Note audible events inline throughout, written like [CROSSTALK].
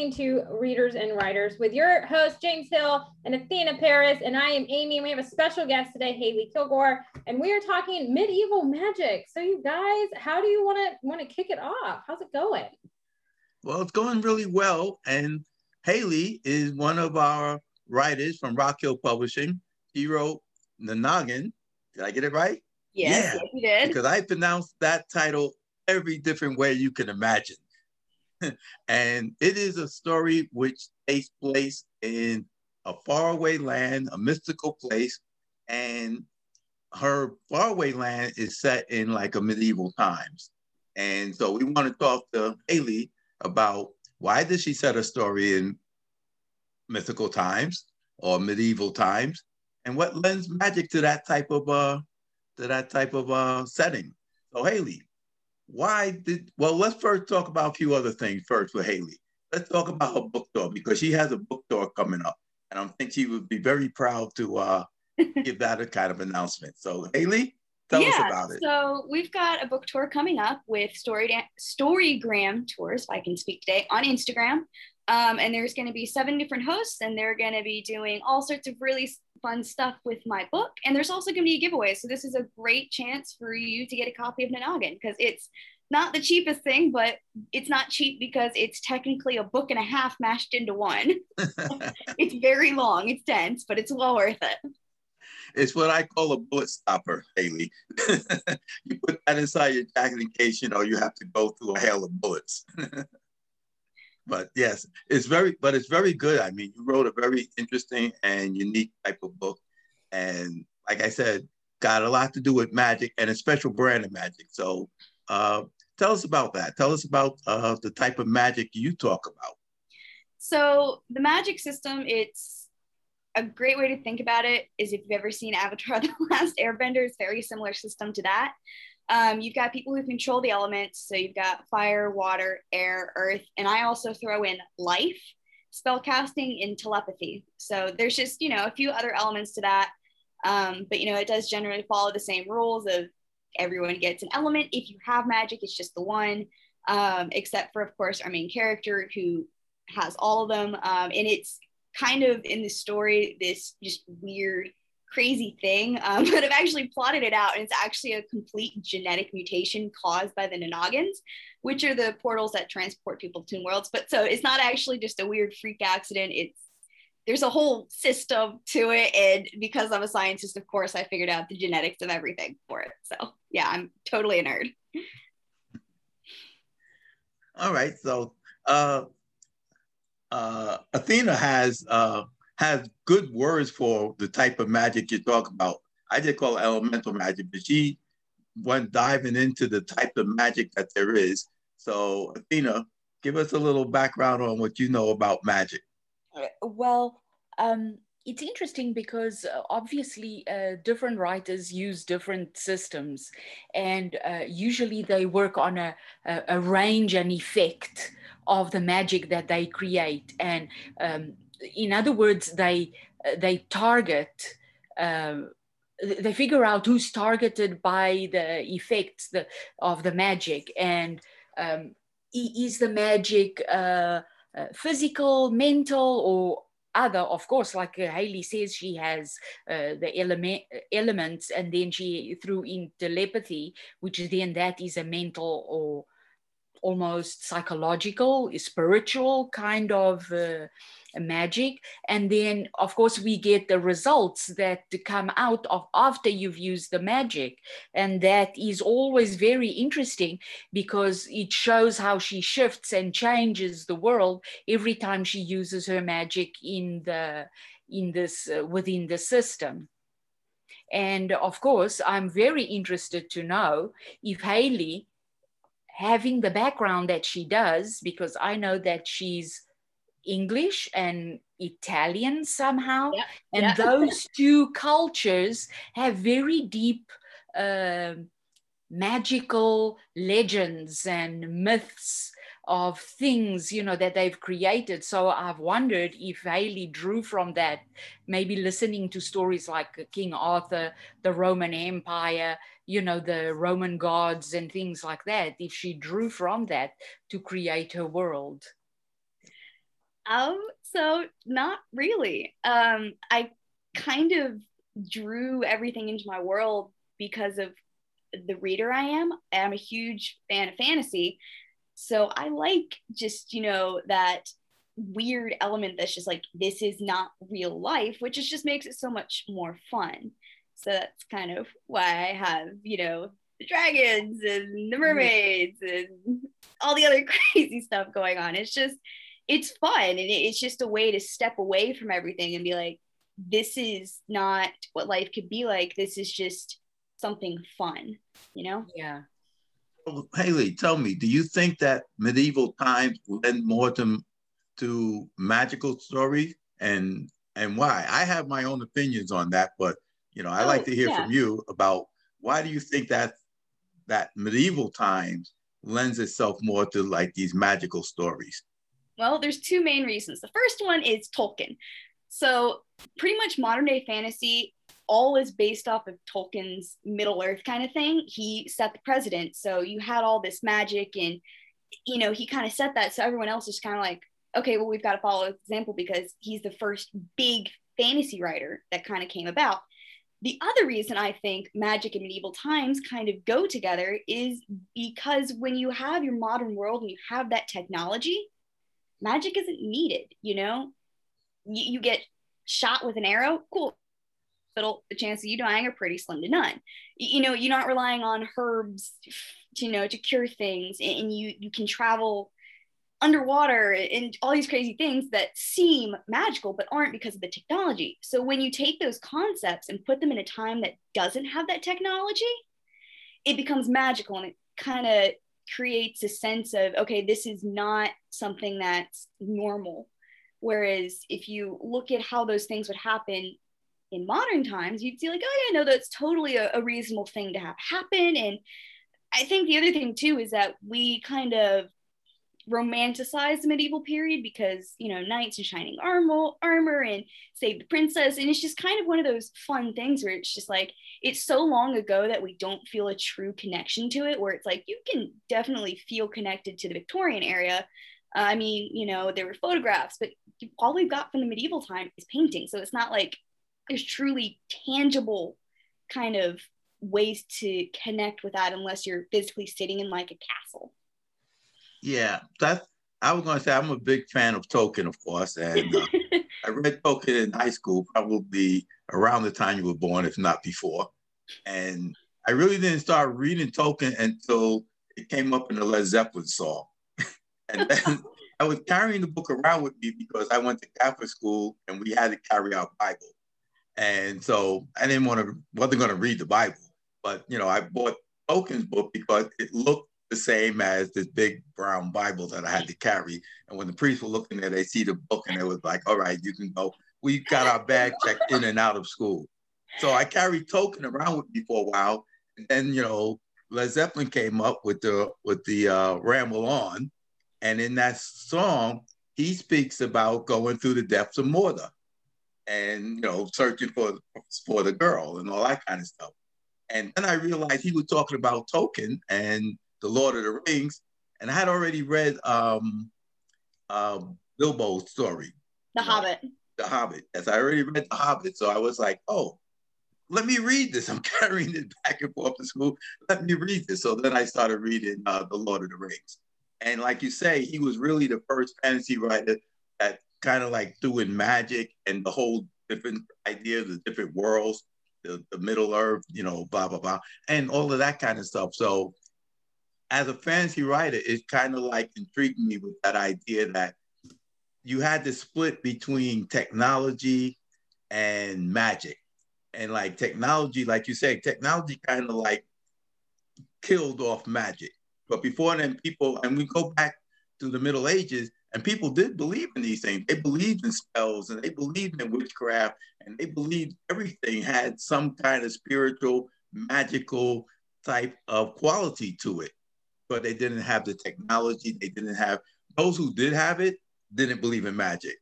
listening to Readers and Writers with your host, James Hill and Athena Paris. And I am Amy. And we have a special guest today, Haley Kilgore. And we are talking medieval magic. So, you guys, how do you want to want to kick it off? How's it going? Well, it's going really well. And Haley is one of our writers from Rock Hill Publishing. He wrote The Noggin. Did I get it right? Yes, yeah, you did. Because I pronounced that title every different way you can imagine. [LAUGHS] and it is a story which takes place in a faraway land, a mystical place, and her faraway land is set in like a medieval times. And so we want to talk to Haley about why did she set a story in mythical times or medieval times, and what lends magic to that type of uh to that type of uh setting. So Haley, why did well let's first talk about a few other things first with haley. Let's talk about her book tour because she has a book tour coming up and i think she would be very proud to uh, [LAUGHS] give that a kind of announcement. So haley tell yeah, us about it. so we've got a book tour coming up with story storygram tours if i can speak today on instagram. Um, and there's going to be seven different hosts and they're going to be doing all sorts of really fun stuff with my book. And there's also going to be a giveaway. So this is a great chance for you to get a copy of Noggin because it's not the cheapest thing, but it's not cheap because it's technically a book and a half mashed into one. [LAUGHS] it's very long, it's dense, but it's well worth it. It's what I call a bullet stopper, Haley. [LAUGHS] you put that inside your jacket in case you know you have to go through a hail of bullets. [LAUGHS] but yes, it's very, but it's very good. I mean, you wrote a very interesting and unique type of book, and like I said, got a lot to do with magic and a special brand of magic. So, uh, tell us about that. Tell us about uh, the type of magic you talk about. So, the magic system, it's a great way to think about it is if you've ever seen Avatar: [LAUGHS] The Last Airbender, it's very similar system to that. Um, you've got people who control the elements. So you've got fire, water, air, earth, and I also throw in life, spell casting, and telepathy. So there's just, you know, a few other elements to that. Um, but, you know, it does generally follow the same rules of everyone gets an element. If you have magic, it's just the one, um, except for, of course, our main character who has all of them. Um, and it's kind of in the story, this just weird crazy thing, um, [LAUGHS] but I've actually plotted it out, and it's actually a complete genetic mutation caused by the Noggins, which are the portals that transport people between worlds. But so it's not actually just a weird freak accident. It's there's a whole system to it, and because I'm a scientist, of course, I figured out the genetics of everything for it. So yeah, I'm totally a nerd. All right, so uh, uh, Athena has. Uh, has good words for the type of magic you talk about. I just call it elemental magic, but she went diving into the type of magic that there is. So, Athena, give us a little background on what you know about magic. Uh, well, um, it's interesting because uh, obviously uh, different writers use different systems, and uh, usually they work on a, a, a, range and effect of the magic that they create. And um, in other words, they they target. Uh, they figure out who's targeted by the effects the, of the magic and um, is the magic uh, uh, physical mental or other of course like uh, haley says she has uh, the element elements and then she threw in telepathy which then that is a mental or almost psychological spiritual kind of uh, magic. And then of course we get the results that come out of after you've used the magic. And that is always very interesting because it shows how she shifts and changes the world every time she uses her magic in the in this uh, within the system. And of course i'm very interested to know if haley having the background that she does because i know that she's English and Italian somehow. Yeah, and yeah. those [LAUGHS] two cultures have very deep uh, magical legends and myths of things you know that they've created so i've wondered if haley drew from that maybe listening to stories like king arthur the roman empire you know the roman gods and things like that if she drew from that to create her world Um, so not really. Um, I kind of drew everything into my world because of the reader I am. I'm a huge fan of fantasy. So I like just, you know, that weird element that's just like, this is not real life, which is just makes it so much more fun. So that's kind of why I have, you know, the dragons and the mermaids and all the other [LAUGHS] crazy stuff going on. It's just, it's fun. And it's just a way to step away from everything and be like, this is not what life could be like. This is just something fun, you know? Yeah. Haley, tell me, do you think that medieval times lend more to, to magical stories and and why? I have my own opinions on that, but you know, I oh, like to hear yeah. from you about why do you think that that medieval times lends itself more to like these magical stories? Well, there's two main reasons. The first one is Tolkien. So, pretty much modern day fantasy all is based off of Tolkien's Middle Earth kind of thing. He set the precedent. So, you had all this magic, and you know, he kind of set that. So, everyone else is kind of like, okay, well, we've got to follow his example because he's the first big fantasy writer that kind of came about. The other reason I think magic and medieval times kind of go together is because when you have your modern world and you have that technology, magic isn't needed, you know? You, you get shot with an arrow, cool. But the chances of you dying are pretty slim to none. You, you know, you're not relying on herbs, to, you know, to cure things, and you you can travel underwater and all these crazy things that seem magical but aren't because of the technology. So when you take those concepts and put them in a time that doesn't have that technology, it becomes magical and it kind of creates a sense of okay, this is not something that's normal. Whereas if you look at how those things would happen in modern times, you'd see like, oh yeah, no, that's totally a, a reasonable thing to have happen. And I think the other thing too is that we kind of romanticize the medieval period because you know knights in shining armor armor and save the princess. And it's just kind of one of those fun things where it's just like it's so long ago that we don't feel a true connection to it where it's like you can definitely feel connected to the victorian era uh, i mean you know there were photographs but all we've got from the medieval time is painting. So it's not like there's truly tangible kind of ways to connect with that unless you're physically sitting in like a castle yeah, that's. I was going to say I'm a big fan of Tolkien, of course, and uh, [LAUGHS] I read Tolkien in high school, probably around the time you were born, if not before. And I really didn't start reading Tolkien until it came up in the Led Zeppelin song, [LAUGHS] and then I was carrying the book around with me because I went to Catholic school and we had to carry our Bible, and so I didn't want to wasn't going to read the Bible, but you know I bought Tolkien's book because it looked the same as this big brown Bible that I had to carry. And when the priests were looking there, they see the book and it was like, all right, you can go. We got our bag checked in and out of school. So I carried Tolkien around with me for a while. And then, you know, Led Zeppelin came up with the with the uh, Ramble On. And in that song, he speaks about going through the depths of Mordor and you know, searching for for the girl and all that kind of stuff. And then I realized he was talking about Tolkien and the Lord of the Rings, and I had already read um, uh, Bilbo's story. The Hobbit. Know, the Hobbit. Yes, I already read The Hobbit, so I was like, oh, let me read this. [LAUGHS] I'm carrying it back and forth to school. Let me read this. So then I started reading uh, The Lord of the Rings. And like you say, he was really the first fantasy writer that kind of like threw in magic and the whole different ideas, the different worlds, the, the Middle Earth, you know, blah, blah, blah, and all of that kind of stuff. So as a fantasy writer, it kind of like intrigued me with that idea that you had to split between technology and magic. And like technology, like you say, technology kind of like killed off magic. But before then, people, and we go back to the Middle Ages, and people did believe in these things. They believed in spells and they believed in witchcraft and they believed everything had some kind of spiritual, magical type of quality to it but they didn't have the technology. They didn't have those who did have it didn't believe in magic.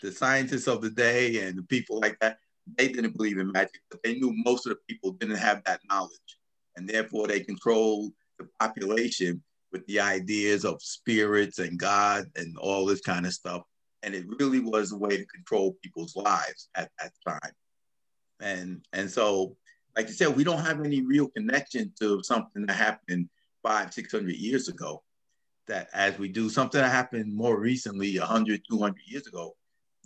The scientists of the day and the people like that, they didn't believe in magic, but they knew most of the people didn't have that knowledge. And therefore they controlled the population with the ideas of spirits and God and all this kind of stuff. and it really was a way to control people's lives at that time. And and so, like you said, we don't have any real connection to something that happened five, six hundred years ago. That as we do something that happened more recently, 100, 200 years ago,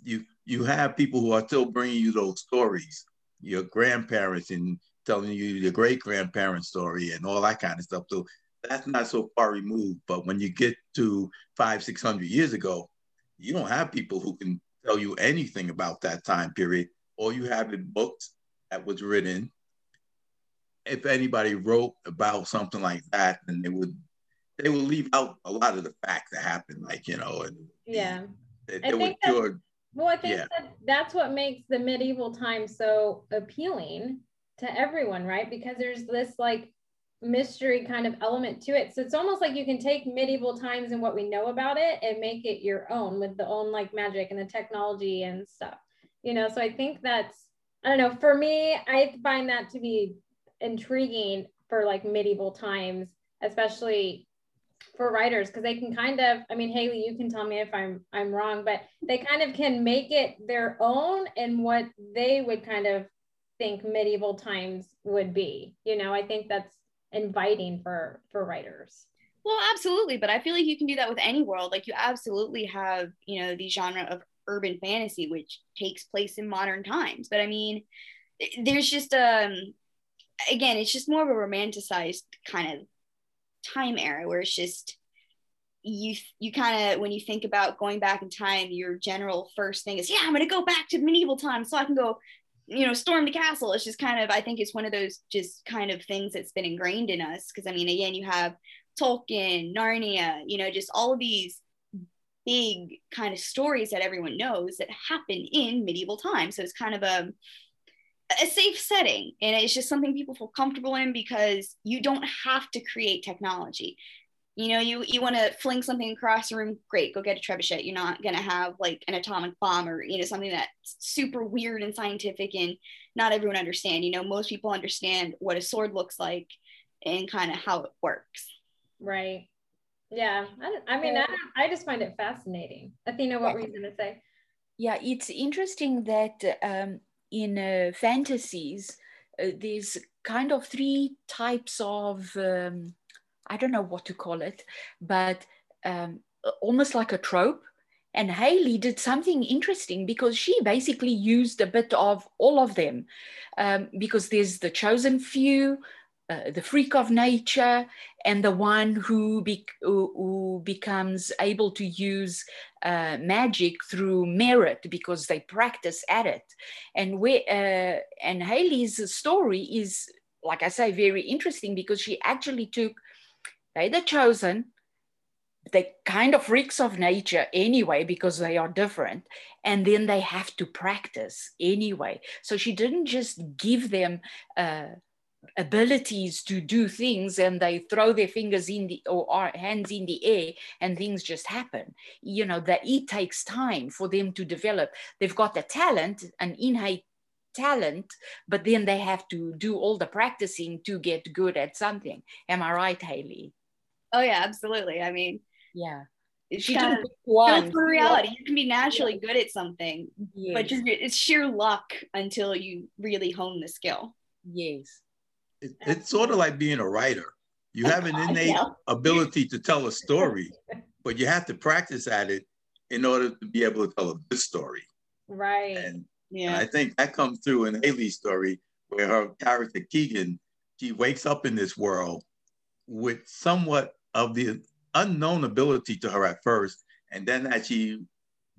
you you have people who are still bringing you those stories, your grandparents and telling you your great grandparents' story and all that kind of stuff. So that's not so far removed. But when you get to five, six hundred years ago, you don't have people who can tell you anything about that time period. All you have in books that was written. If anybody wrote about something like that, then they would they would leave out a lot of the facts that happened, like you know, and yeah, they, they would sure. Well, I think yeah. that that's what makes the medieval times so appealing to everyone, right? Because there's this like mystery kind of element to it. So it's almost like you can take medieval times and what we know about it and make it your own with the own like magic and the technology and stuff. You know, so I think that's I don't know, for me, I find that to be intriguing for like medieval times, especially for writers because they can kind of i mean haley you can tell me if i'm i'm wrong but they kind of can make it their own and what they would kind of think medieval times would be. You know i think that's inviting for for writers. Well absolutely but i feel like you can do that with any world. Like you absolutely have you know the genre of urban fantasy which takes place in modern times. But i mean there's just um again it's just more of a romanticized kind of time era where it's just you you kind of when you think about going back in time your general first thing is yeah i'm to go back to medieval times so i can go you know, storm the castle. It's just kind of, I think it's one of those just kind of things that's been ingrained in us. Cause I mean, again, you have Tolkien, Narnia, you know, just all of these big kind of stories that everyone knows that happen in medieval times. So it's kind of a, a safe setting. And it's just something people feel comfortable in because you don't have to create technology. You know you you want to fling something across the room great go get a trebuchet. You're not going to have like an atomic bomb or you know something that's super weird and scientific and not everyone understand. You know most people understand what a sword looks like and kind of how it works. Right. Yeah i, I mean I, I just find it fascinating. Athena what were you going to say? Yeah it's interesting that um, in uh, fantasies uh, there's kind of three types of um, I don't know what to call it, but um, almost like a trope. And Haley did something interesting because she basically used a bit of all of them um, because there's the chosen few, uh, the freak of nature, and the one who, be- who, who becomes able to use uh, magic through merit because they practice at it. And we, uh, and Haley's story is, like I say, very interesting because she actually took they're the chosen. They kind of freaks of nature anyway because they are different. And then they have to practice anyway. So she didn't just give them uh, abilities to do things and they throw their fingers in the or hands in the air and things just happen you know that it takes time for them to develop they've got the talent an innate talent but then they have to do all the practicing to get good at something am i right haley Oh yeah, absolutely. I mean, yeah. She kind of one. for reality. You can be naturally yeah. good at something, yes. but just it's sheer luck until you really hone the skill. Yes. It, it's sort of like being a writer. You have an [LAUGHS] innate ability to tell a story, [LAUGHS] but you have to practice at it in order to be able to tell a good story. Right. And, yeah. And I think that comes through in Haley's story where her character Keegan, she wakes up in this world with somewhat of the unknown ability to her at first. And then as she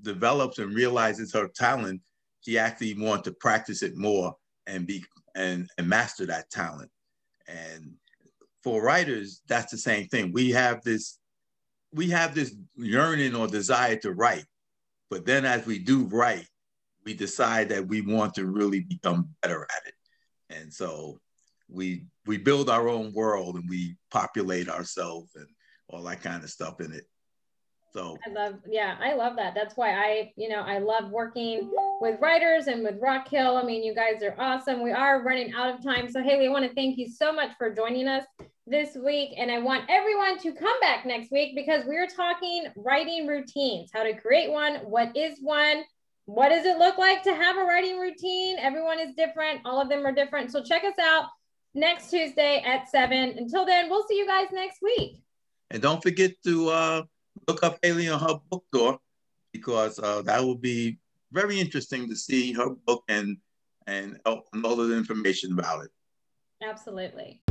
develops and realizes her talent, she actually wants to practice it more and be and, and master that talent. And for writers, that's the same thing. We have this, we have this yearning or desire to write. But then as we do write, we decide that we want to really become better at it. And so we we build our own world and we populate ourselves and all that kind of stuff in it. So I love, yeah, I love that. That's why I, you know, I love working with writers and with Rock Hill. I mean, you guys are awesome. We are running out of time. So Haley, I want to thank you so much for joining us this week. And I want everyone to come back next week because we're talking writing routines, how to create one, what is one, what does it look like to have a writing routine? Everyone is different, all of them are different. So check us out next Tuesday at 7. Until then, we'll see you guys next week. And don't forget to uh, look up Haley on her book door because uh, that will be very interesting to see her book and and all of the information about it. Absolutely.